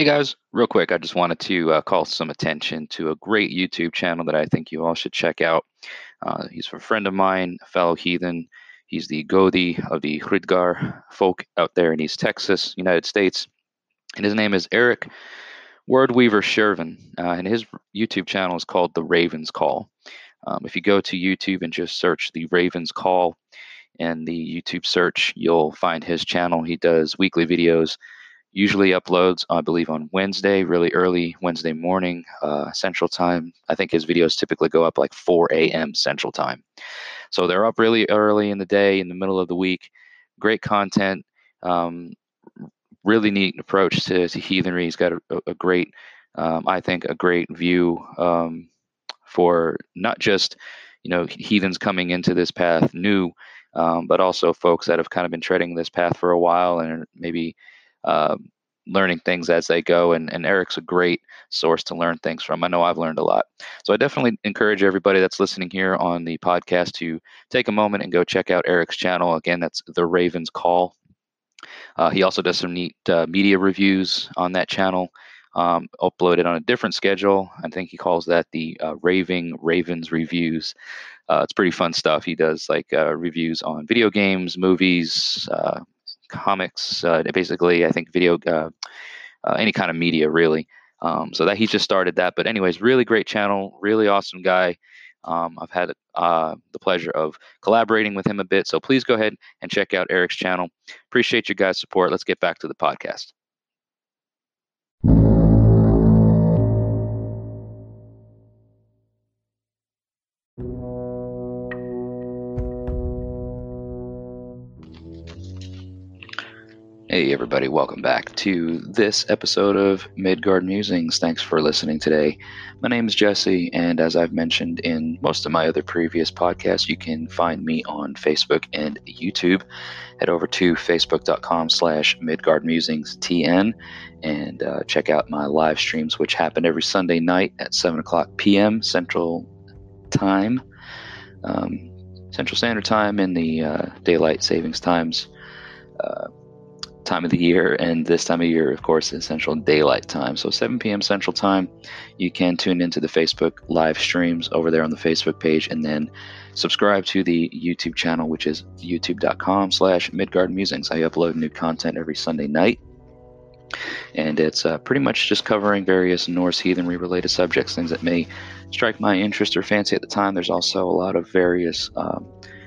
Hey guys, real quick, I just wanted to uh, call some attention to a great YouTube channel that I think you all should check out. Uh, he's a friend of mine, a fellow heathen. He's the Godi of the Hridgar folk out there in East Texas, United States. And his name is Eric Wordweaver Shervin. Uh, and his YouTube channel is called The Raven's Call. Um, if you go to YouTube and just search The Raven's Call in the YouTube search, you'll find his channel. He does weekly videos usually uploads, I believe, on Wednesday, really early Wednesday morning, uh, Central Time. I think his videos typically go up like 4 a.m. Central Time. So they're up really early in the day, in the middle of the week. Great content. Um, really neat approach to, to heathenry. He's got a, a great, um, I think, a great view um, for not just, you know, heathens coming into this path new, um, but also folks that have kind of been treading this path for a while and maybe uh, learning things as they go. And, and Eric's a great source to learn things from. I know I've learned a lot. So I definitely encourage everybody that's listening here on the podcast to take a moment and go check out Eric's channel. Again, that's The Raven's Call. Uh, he also does some neat uh, media reviews on that channel, um, uploaded on a different schedule. I think he calls that the uh, Raving Ravens Reviews. Uh, it's pretty fun stuff. He does like uh, reviews on video games, movies, uh, comics, uh, basically, I think video, uh, uh, any kind of media, really. Um, so that he just started that. But anyways, really great channel, really awesome guy. Um, I've had uh, the pleasure of collaborating with him a bit. So please go ahead and check out Eric's channel. Appreciate your guys' support. Let's get back to the podcast. Hey, everybody, welcome back to this episode of Midgard Musings. Thanks for listening today. My name is Jesse, and as I've mentioned in most of my other previous podcasts, you can find me on Facebook and YouTube. Head over to facebook.com slash midgardmusingstn and uh, check out my live streams, which happen every Sunday night at 7 o'clock p.m. Central Time, um, Central Standard Time, in the uh, Daylight Savings Times. Uh, time of the year, and this time of year, of course, is Central Daylight Time. So 7 p.m. Central Time, you can tune into the Facebook live streams over there on the Facebook page, and then subscribe to the YouTube channel, which is youtube.com slash Midgard Musings. I upload new content every Sunday night. And it's uh, pretty much just covering various Norse heathenry related subjects, things that may strike my interest or fancy at the time. There's also a lot of various um,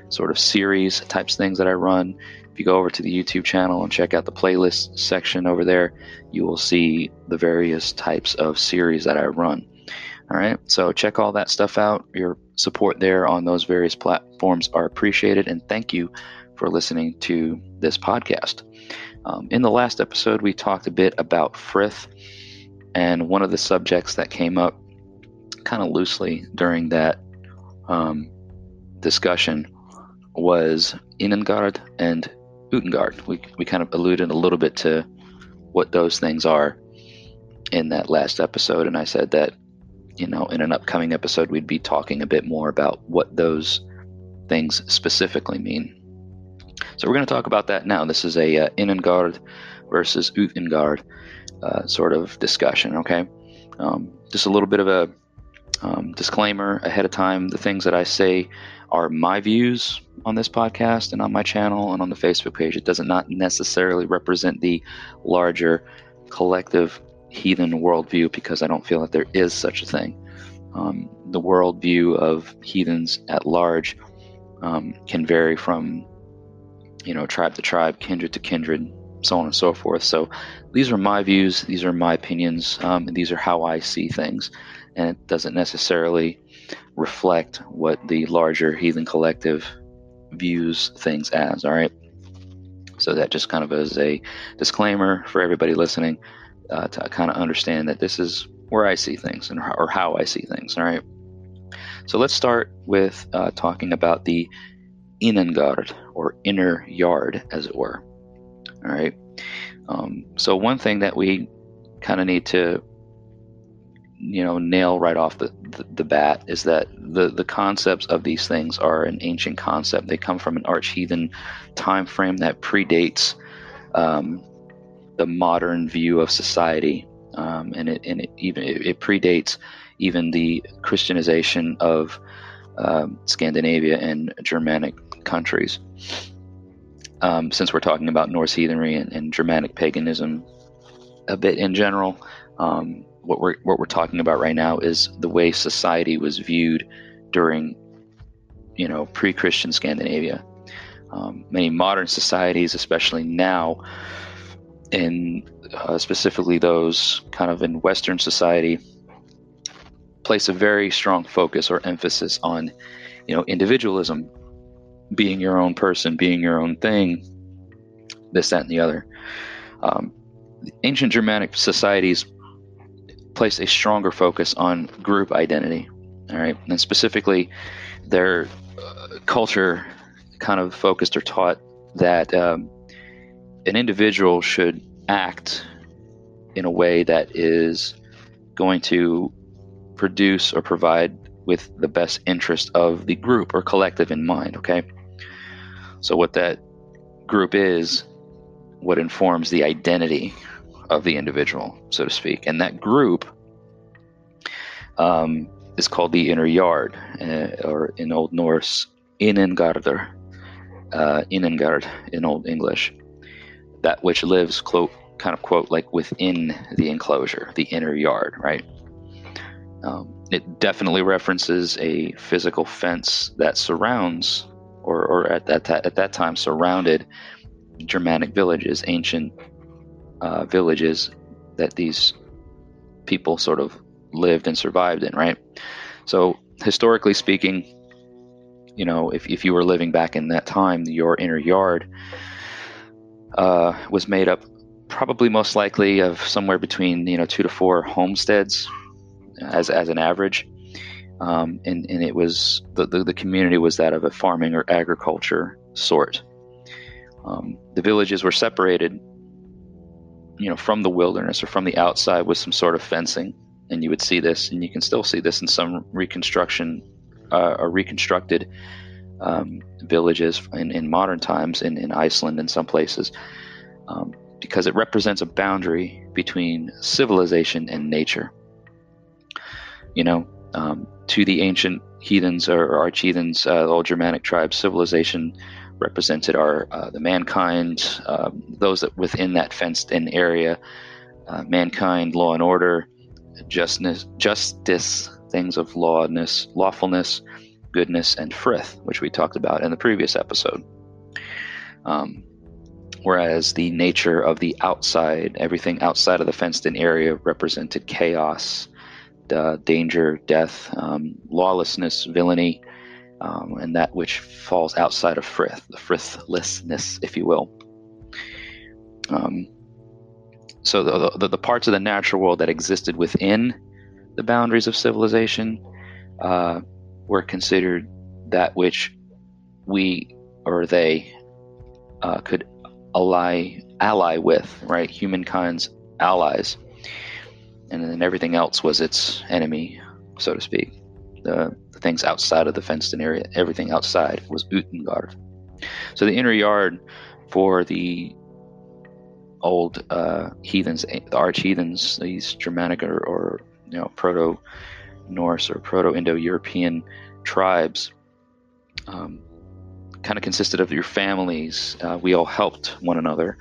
sort of series types things that I run if you go over to the YouTube channel and check out the playlist section over there, you will see the various types of series that I run. All right, so check all that stuff out. Your support there on those various platforms are appreciated, and thank you for listening to this podcast. Um, in the last episode, we talked a bit about Frith, and one of the subjects that came up kind of loosely during that um, discussion was Innangard and Utangard. We, we kind of alluded a little bit to what those things are in that last episode, and I said that, you know, in an upcoming episode, we'd be talking a bit more about what those things specifically mean. So we're going to talk about that now. This is a uh, Innangard versus Utangard uh, sort of discussion, okay? Um, just a little bit of a um, disclaimer ahead of time. The things that I say are my views on this podcast and on my channel and on the Facebook page. It does not necessarily represent the larger collective heathen worldview because I don't feel that there is such a thing. Um, the worldview of heathens at large um, can vary from, you know, tribe to tribe, kindred to kindred, so on and so forth. So these are my views, these are my opinions, um, these are how I see things. And it doesn't necessarily reflect what the larger heathen collective views things as. All right. So that just kind of as a disclaimer for everybody listening. uh, to kind of understand that this is where I see things and or how I see things. All right. So let's start with uh, talking about the innangard or inner yard, as it were. All right. Um, so one thing that we kind of need to you know nail right off the, the, the, bat is that the the concepts of these things are an ancient concept. They come from an arch heathen time frame that predates um, the modern view of society. Um, and it and it even it, it, predates even the christianization of um, scandinavia and germanic countries. Um, since we're talking about norse heathenry and, and, germanic paganism a bit in general um, what we're what we're talking about right now is the way society was viewed during, you know, pre-Christian Scandinavia. Um, many modern societies, especially now, in uh, specifically those kind of in Western society, place a very strong focus or emphasis on, you know, individualism, being your own person, being your own thing, this, that, and the other. Um, ancient Germanic societies placed a stronger focus on group identity. All right, and specifically, their uh, culture kind of focused or taught that um, an individual should act in a way that is going to produce or provide with the best interest of the group or collective in mind. Okay, so what that group is, what informs the identity of the individual, so to speak. And that group um, is called the inner yard, uh, or in Old Norse, innengarder, uh, innangard in Old English. That which lives, quote, kind of quote, like within the enclosure, the inner yard, right? Um, it definitely references a physical fence that surrounds, or, or at that at that time surrounded Germanic villages, ancient uh, villages that these people sort of lived and survived in, right? So, historically speaking, you know, if, if you were living back in that time, your inner yard uh, was made up probably most likely of somewhere between, you know, two to four homesteads as, as an average. Um, and, and it was the, the, the, community was that of a farming or agriculture sort. Um, the villages were separated you know from the wilderness or from the outside with some sort of fencing and you would see this and you can still see this in some reconstruction uh, or reconstructed um, villages in, in, modern times in, in iceland and some places um, because it represents a boundary between civilization and nature. You know um, to the ancient heathens or arch heathens uh, old germanic tribes civilization represented are uh, the mankind, um, those that within that fenced-in area, uh, mankind, law and order, justness, justice, things of lawness, lawfulness, goodness, and frith, which we talked about in the previous episode. Um, whereas the nature of the outside, everything outside of the fenced-in area, represented chaos, uh, danger, death, um, lawlessness, villainy, um, and that which falls outside of frith, the frithlessness, if you will. Um, so the, the, the, parts of the natural world that existed within the boundaries of civilization uh, were considered that which we or they uh, could ally ally with, right? Humankind's allies, and then everything else was its enemy, so to speak. The things outside of the fenced in area. Everything outside was Utangard. So the inner yard for the old uh, heathens, the arch heathens, these Germanic or, or you know Proto Norse or Proto Indo European tribes, um, kind of consisted of your families. Uh, we all helped one another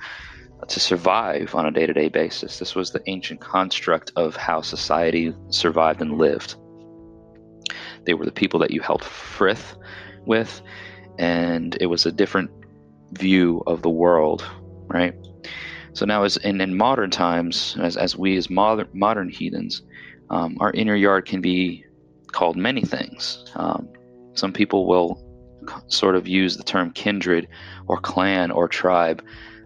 to survive on a day to day basis. This was the ancient construct of how society survived and lived. They were the people that you helped frith with, and it was a different view of the world, right? So now, as in, in modern times, as, as we as modern modern heathens, um, our inner yard can be called many things. Um, some people will sort of use the term kindred or clan or tribe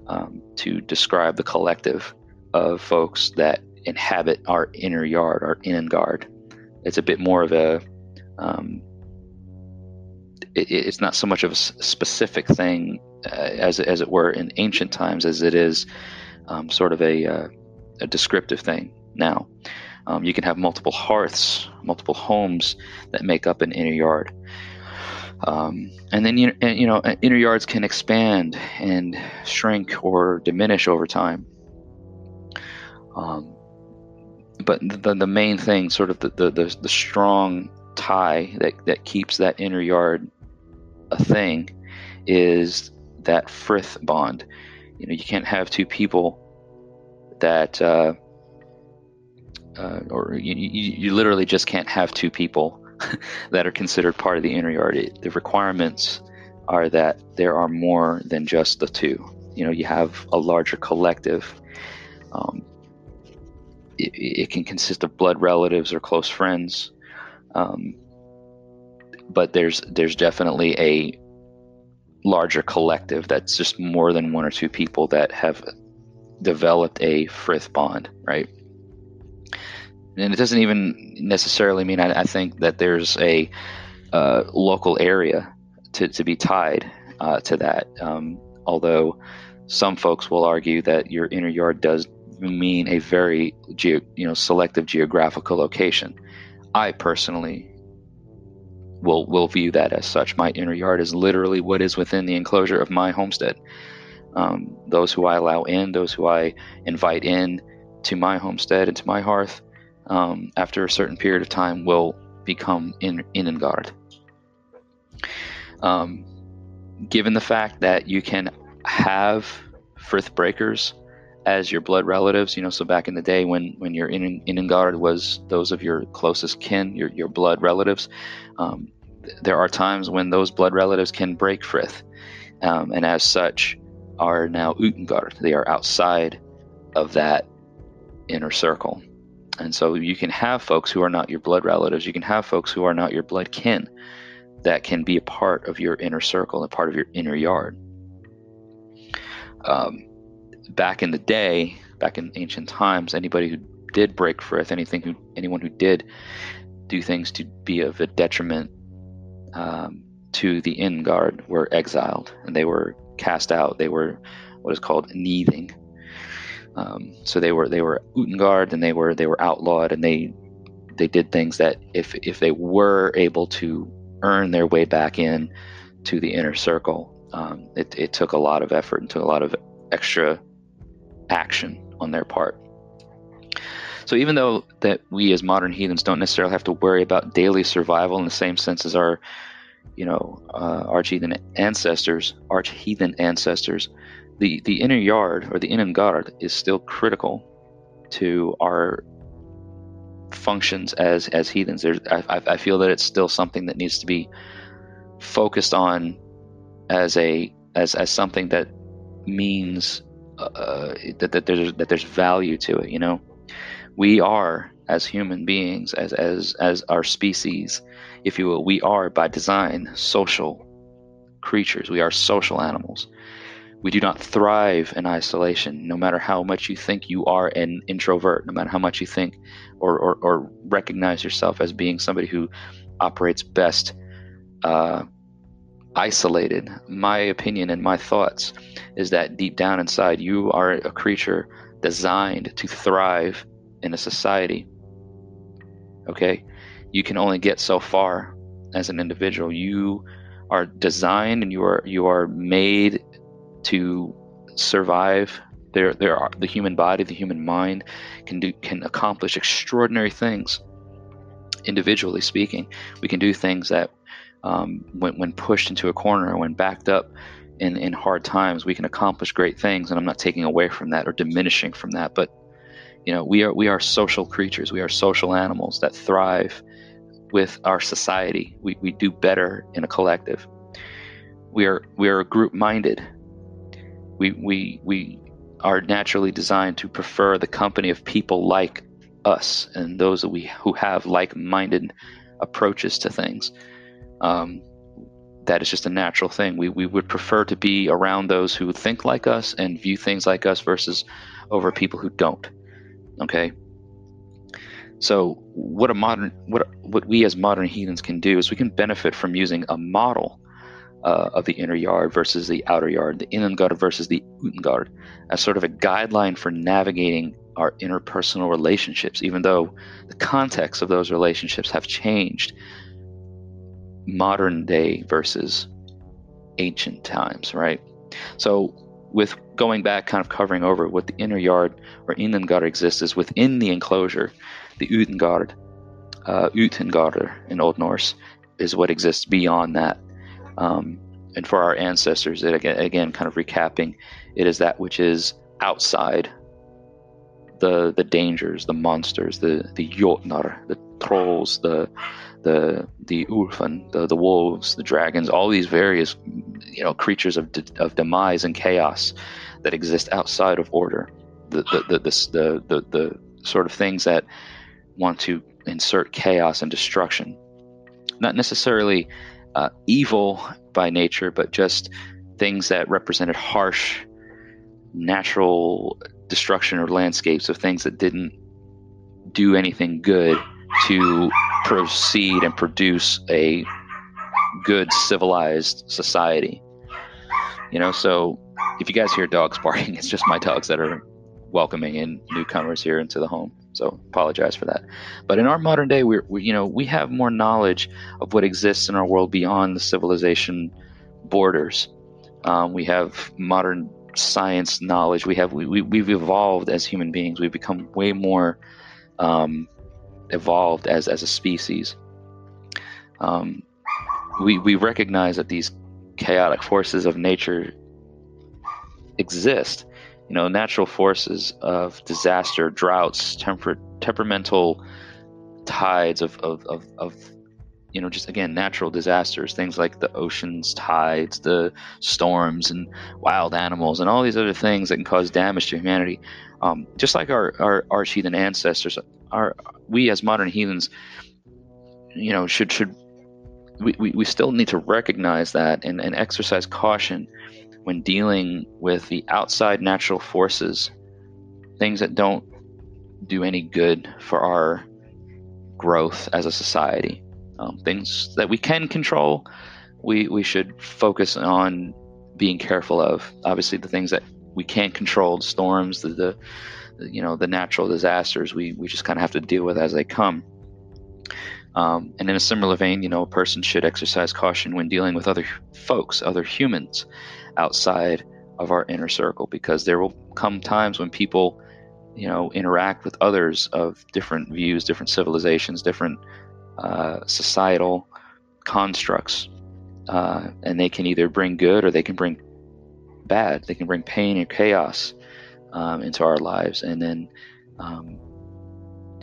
um, to describe the collective of folks that inhabit our inner yard, our in guard. It's a bit more of a um, it, it's not so much of a specific thing uh, as as it were in ancient times as it is um, sort of a, uh, a descriptive thing now. Um, you can have multiple hearths, multiple homes that make up an inner yard. Um, and then you, you know inner yards can expand and shrink or diminish over time. Um, but the, the main thing, sort of the, the, the strong tie that, that keeps that inner yard a thing, is that frith bond. You know, you can't have two people that, uh, uh, or you, you, you literally just can't have two people that are considered part of the inner yard. It, the requirements are that there are more than just the two. You know, you have a larger collective. Um, it, it, can consist of blood relatives or close friends, um, but there's there's definitely a larger collective that's just more than one or two people that have developed a frith bond, right? and it doesn't even necessarily mean I, I think that there's a uh, local area to, to be tied uh, to that. Um, although some folks will argue that your inner yard does mean a very ge- you know selective geographical location. I personally will will view that as such. My inner yard is literally what is within the enclosure of my homestead. Um, those who I allow in, those who I invite in to my homestead and to my hearth, um, after a certain period of time will become in Innangard. Um, given the fact that you can have Frith breakers as your blood relatives, you know, so back in the day when when your in Innangard was those of your closest kin, your your blood relatives, um, there are times when those blood relatives can break Frith, um, and as such are now Utangard. They are outside of that inner circle. And so you can have folks who are not your blood relatives, you can have folks who are not your blood kin that can be a part of your inner circle and part of your inner yard. Um, back in the day, back in ancient times, anybody who did break frith, anything who anyone who did do things to be of a detriment um, to the inn guard were exiled and they were cast out. They were what is called nithing. Um, so they were they were Utangard and they were they were outlawed and they they did things that if if they were able to earn their way back in to the inner circle, um, it, it took a lot of effort and took a lot of extra action on their part. So even though that we as modern heathens don't necessarily have to worry about daily survival in the same sense as our, you know, uh, arch heathen ancestors, arch heathen ancestors, the the inner yard or the inner guard is still critical to our functions as as heathens. There's, I, I feel that it's still something that needs to be focused on as a as as something that means uh, that that there's that there's value to it. You know, we are as human beings, as as as our species, if you will, we are by design social creatures. We are social animals. We do not thrive in isolation, no matter how much you think you are an introvert, no matter how much you think or, or, or recognize yourself as being somebody who operates best uh, isolated. My opinion and my thoughts is that deep down inside, you are a creature designed to thrive in a society. Okay? You can only get so far as an individual. You are designed and you are you are made to survive. There, there are the human body, the human mind can do can accomplish extraordinary things. Individually speaking, we can do things that, um, when when pushed into a corner, when backed up in in hard times, we can accomplish great things. And I'm not taking away from that or diminishing from that, but you know, we are we are social creatures. We are social animals that thrive with our society. We we do better in a collective. We are we are group minded we we we are naturally designed to prefer the company of people like us and those that we who have like-minded approaches to things. Um, that is just a natural thing. We we would prefer to be around those who think like us and view things like us versus over people who don't. Okay? So what a modern what what we as modern heathens can do is we can benefit from using a model uh, of the inner yard versus the outer yard, the innangard versus the utangard, as sort of a guideline for navigating our interpersonal relationships, even though the context of those relationships have changed modern day versus ancient times, right? So, with going back, kind of covering over what the inner yard or innangard exists is within the enclosure, the utangard, uh, utengarder in Old Norse, is what exists beyond that. Um, and for our ancestors, it again, again, kind of recapping, it is that which is outside the the dangers, the monsters, the the jotnar, the trolls, the the the urfan, the the wolves, the dragons, all these various you know creatures of de- of demise and chaos that exist outside of order. The the the the, the, the, the sort of things that want to insert chaos and destruction. Not necessarily uh, evil by nature, but just things that represented harsh natural destruction or landscapes of things that didn't do anything good to proceed and produce a good civilized society. You know, so if you guys hear dogs barking, it's just my dogs that are welcoming in newcomers here into the home. So apologize for that. But in our modern day, we're we, you know we have more knowledge of what exists in our world beyond the civilization borders. Um, we have modern science knowledge. We have we, we we've evolved as human beings. We've become way more um, evolved as as a species. Um, we we recognize that these chaotic forces of nature exist. You know, natural forces of disaster, droughts, temper, temperamental tides of, of, of, of you know, just again, natural disasters, things like the oceans, tides, the storms, and wild animals, and all these other things that can cause damage to humanity. Um, just like our, our arch heathen ancestors, our we as modern heathens, you know, should should we, we, we still need to recognize that and, and exercise caution when dealing with the outside natural forces, things that don't do any good for our growth as a society. Um, things that we can control, we, we should focus on being careful of. Obviously, the things that we can't control, the storms, the, the, you know the natural disasters, we, we just kind of have to deal with as they come. Um, and in a similar vein, you know, a person should exercise caution when dealing with other folks, other humans outside of our inner circle, because there will come times when people, you know, interact with others of different views, different civilizations, different uh, societal constructs, uh, and they can either bring good or they can bring bad. They can bring pain and chaos um, into our lives, and then. Um,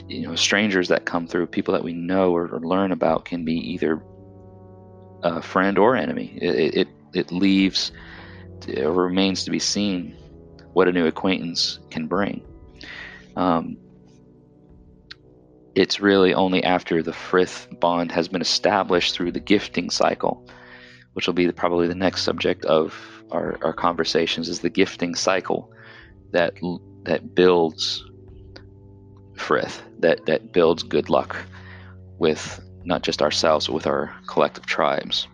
you know, strangers that come through, people that we know or, or learn about, can be either a friend or enemy. It, it, it leaves, it remains to be seen what a new acquaintance can bring. Um, it's really only after the frith bond has been established through the gifting cycle, which will be probably the next subject of our, our conversations, is the gifting cycle that that builds frith, that that builds good luck with not just ourselves, but with our collective tribes.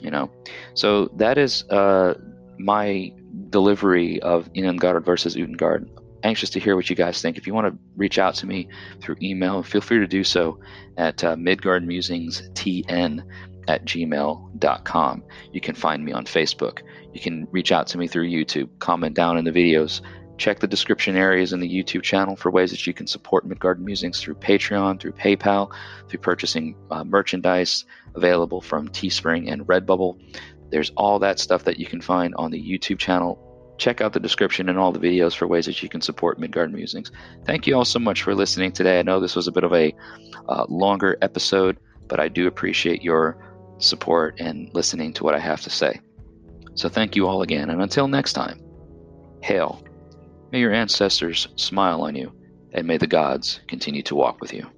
You know, so that is uh, my delivery of Innangard versus Utangard anxious to hear what you guys think. If you want to reach out to me through email, feel free to do so at uh, midgardmusingstn at gmail.com. You can find me on Facebook. You can reach out to me through YouTube, comment down in the videos. Check the description areas in the YouTube channel for ways that you can support Midgard Musings through Patreon, through PayPal, through purchasing uh, merchandise available from Teespring and Redbubble. There's all that stuff that you can find on the YouTube channel check out the description and all the videos for ways that you can support Midgard Musings. Thank you all so much for listening today. I know this was a bit of a uh, longer episode, but I do appreciate your support and listening to what I have to say. So thank you all again, and until next time, hail. May your ancestors smile on you, and may the gods continue to walk with you.